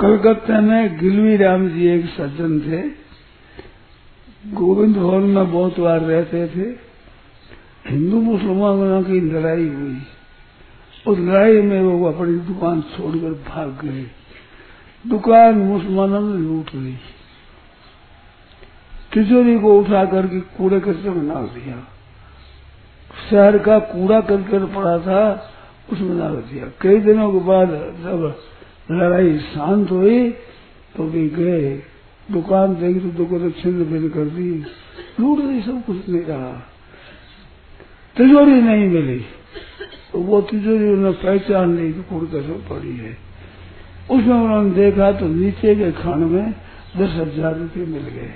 कलकत्ते में गिलवी राम जी एक सज्जन थे। गोविंद हॉल में बहुत बार रहते थे। हिंदू मुसलमानों की लड़ाई हुई। उस लड़ाई में वो अपनी दुकान छोड़कर भाग गए। दुकान मुसलमानों ने लूट ली तिजोरी को उठा करके कूड़े कचरे में डाल दिया। शहर का कूड़ा करकट पड़ा था, उसमें डाल दिया। कई दिनों के बाद जब लड़ाई शांत हुई तो भी गए। दुकान देखी तो दुकान छिन्न भिन्न कर दी। लूट दी सब कुछ नहीं रहा तिजोरी नहीं मिली। तो वो तिजोरी उन्होंने पहचान ली कि कसर पड़ी है। उसमें उन्होंने देखा तो नीचे के खान में दस हज़ार रुपये मिल गए।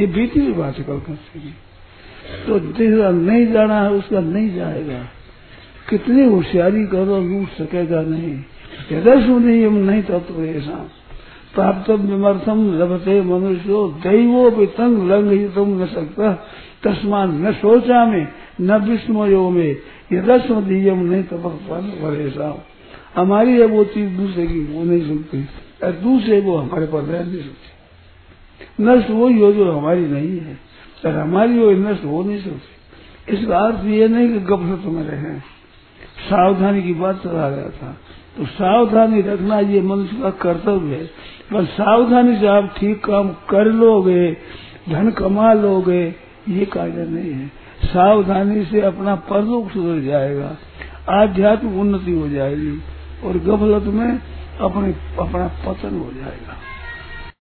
ये बीती हुई बात है कलकत्ते की तो जिसका नहीं जाना है, उसका नहीं जाएगा। कितनी होशियारी करो, लूट सकेगा नहीं। हृदय सुनियम नहीं तत्व ऐसा प्राप्त विमर्थम लभते मनुष्यो, दैवो भी तंग लंग ही तुम न सकता। तस्मान न सोचा में न विस्मयो में। यदस्म दियम नहीं ऐसा हमारी है वो चीज़ दूसरे की वो नहीं सुनती। दूसरे को हमारे पर रह नहीं सकती नष्ट वही हो जो हमारी नहीं है। और हमारी वो नष्ट हो नहीं सकती इसका अर्थ ये नहीं कि गपसत में रहे। सावधानी की बात चला रहा था। तो सावधानी रखना ये मनुष्य का कर्तव्य है। पर सावधानी से आप ठीक काम कर लोगे, धन कमा लोगे, ये कार्य नहीं है। सावधानी से अपना परलोक सुधर जाएगा, आध्यात्मिक उन्नति हो जाएगी, और गफलत में अपने अपना पतन हो जाएगा।